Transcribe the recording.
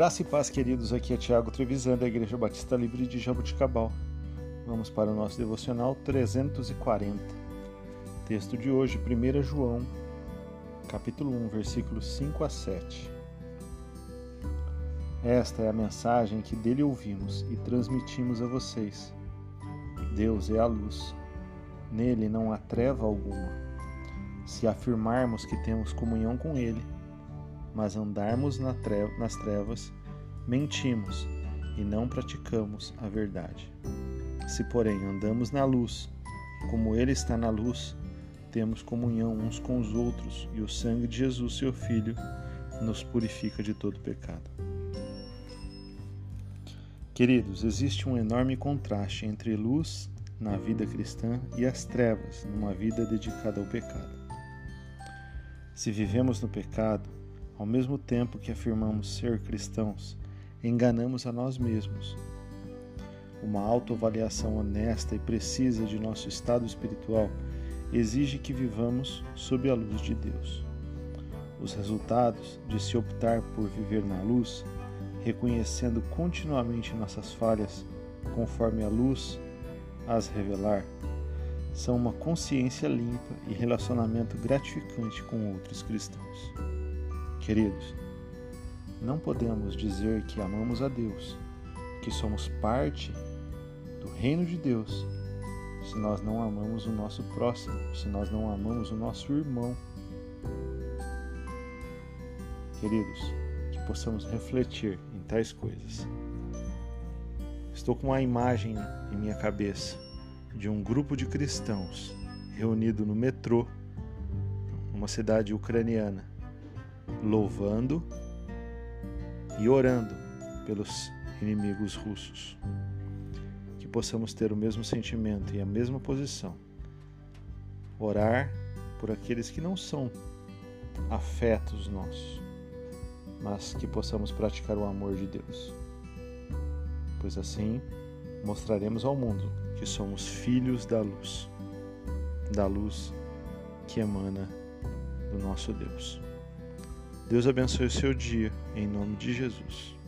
Graça e paz, queridos. Aqui é Tiago Trevisan, da Igreja Batista Livre de Jabuticabal. Vamos para o nosso devocional 340. Texto de hoje, 1 João, capítulo 1, versículos 5 a 7. Esta é a mensagem que dele ouvimos e transmitimos a vocês. Deus é a luz. Nele não há treva alguma. Se afirmarmos que temos comunhão com ele, mas andarmos nas trevas, mentimos e não praticamos a verdade. Se, porém, andamos na luz, como Ele está na luz, temos comunhão uns com os outros, e o sangue de Jesus, seu Filho, nos purifica de todo pecado. Queridos, existe um enorme contraste entre luz na vida cristã e as trevas numa vida dedicada ao pecado. Se vivemos no pecado, ao mesmo tempo que afirmamos ser cristãos, enganamos a nós mesmos. Uma autoavaliação honesta e precisa de nosso estado espiritual exige que vivamos sob a luz de Deus. Os resultados de se optar por viver na luz, reconhecendo continuamente nossas falhas, conforme a luz as revelar, são uma consciência limpa e relacionamento gratificante com outros cristãos. Queridos, não podemos dizer que amamos a Deus, que somos parte do reino de Deus, se nós não amamos o nosso próximo, se nós não amamos o nosso irmão. Queridos, que possamos refletir em tais coisas. Estou com uma imagem em minha cabeça de um grupo de cristãos reunido no metrô, numa cidade ucraniana, louvando e orando pelos inimigos russos. Que possamos ter o mesmo sentimento e a mesma posição. Orar por aqueles que não são afetos nossos, mas que possamos praticar o amor de Deus. Pois assim mostraremos ao mundo que somos filhos da luz, da luz que emana do nosso Deus. Deus abençoe o seu dia, em nome de Jesus.